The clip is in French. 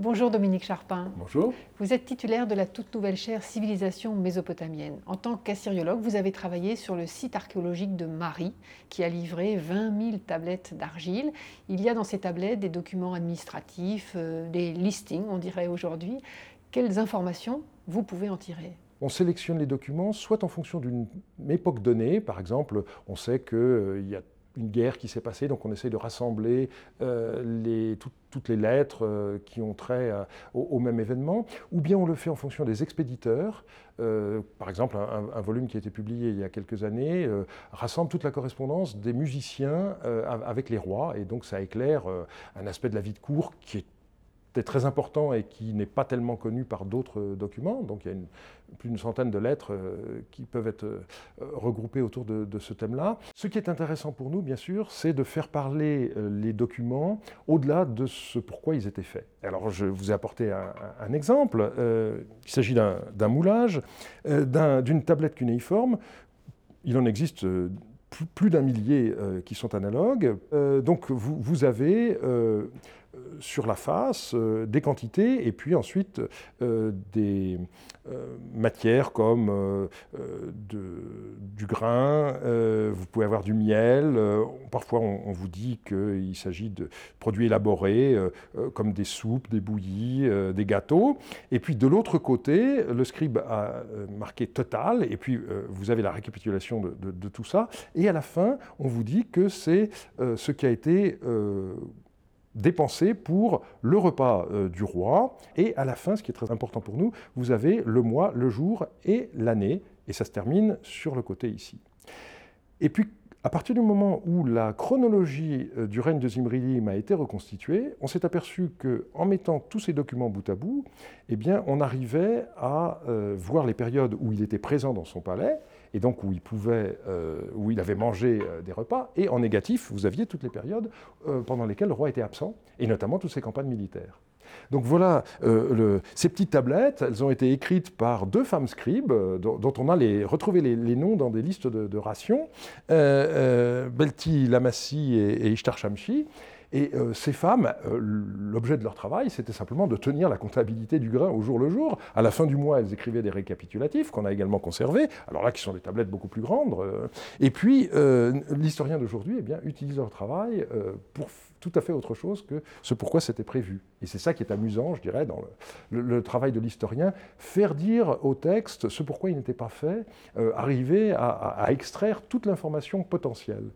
Bonjour Dominique Charpin. Bonjour. Vous êtes titulaire de la toute nouvelle chaire Civilisation mésopotamienne. En tant qu'assyriologue, vous avez travaillé sur le site archéologique de Marie, qui a livré 20 000 tablettes d'argile. Il y a dans ces tablettes des documents administratifs, euh, des listings, on dirait aujourd'hui. Quelles informations vous pouvez en tirer? On sélectionne les documents soit en fonction d'une époque donnée, par exemple, on sait qu'il euh, y a une guerre qui s'est passée, donc on essaye de rassembler euh, toutes les lettres euh, qui ont trait euh, au, même événement, ou bien on le fait en fonction des expéditeurs. par exemple, un, volume qui a été publié il y a quelques années rassemble toute la correspondance des musiciens avec les rois, et donc ça éclaire un aspect de la vie de cour qui est très important et qui n'est pas tellement connu par d'autres documents. Donc il y a plus d'une centaine de lettres euh, qui peuvent être euh, regroupées autour de, ce thème-là. Ce qui est intéressant pour nous, bien sûr, c'est de faire parler euh, les documents au-delà de ce pourquoi ils étaient faits. Alors je vous ai apporté un, exemple. il s'agit d'un moulage, d'une tablette cunéiforme. Il en existe plus, d'un millier qui sont analogues. donc vous avez sur la face euh, des quantités et puis ensuite euh, des euh, matières comme du grain, vous pouvez avoir du miel, parfois on, vous dit qu'il s'agit de produits élaborés comme des soupes, des bouillies, des gâteaux. Et puis de l'autre côté, le scribe a marqué total et puis vous avez la récapitulation de, tout ça. Et à la fin, on vous dit que c'est ce qui a été dépensé pour le repas euh, du roi. Et à la fin, ce qui est très important pour nous, vous avez le mois, le jour et l'année. Et ça se termine sur le côté ici. Et puis, à partir du moment où la chronologie euh, du règne de Zimrilim a été reconstituée, on s'est aperçu qu'en mettant tous ces documents bout à bout, eh bien, on arrivait à euh, voir les périodes où il était présent dans son palais, et donc où il pouvait, euh, où il avait mangé des repas, et en négatif, vous aviez toutes les périodes pendant lesquelles le roi était absent, et notamment toutes ses campagnes militaires. Donc voilà, euh, ces petites tablettes, elles ont été écrites par deux femmes scribes, euh, dont, on a retrouvé les, noms dans des listes de, rations, euh, Belti Lamassi et, Ishtar Shamshi. Et ces femmes, l'objet de leur travail, c'était simplement de tenir la comptabilité du grain au jour le jour. À la fin du mois, elles écrivaient des récapitulatifs qu'on a également conservés, alors là, qui sont des tablettes beaucoup plus grandes. et puis, l'historien d'aujourd'hui eh bien, utilise leur travail pour tout à fait autre chose que ce pourquoi c'était prévu. Et c'est ça qui est amusant, je dirais, dans le, travail de l'historien, faire dire au texte ce pourquoi il n'était pas fait, euh, arriver à extraire toute l'information potentielle.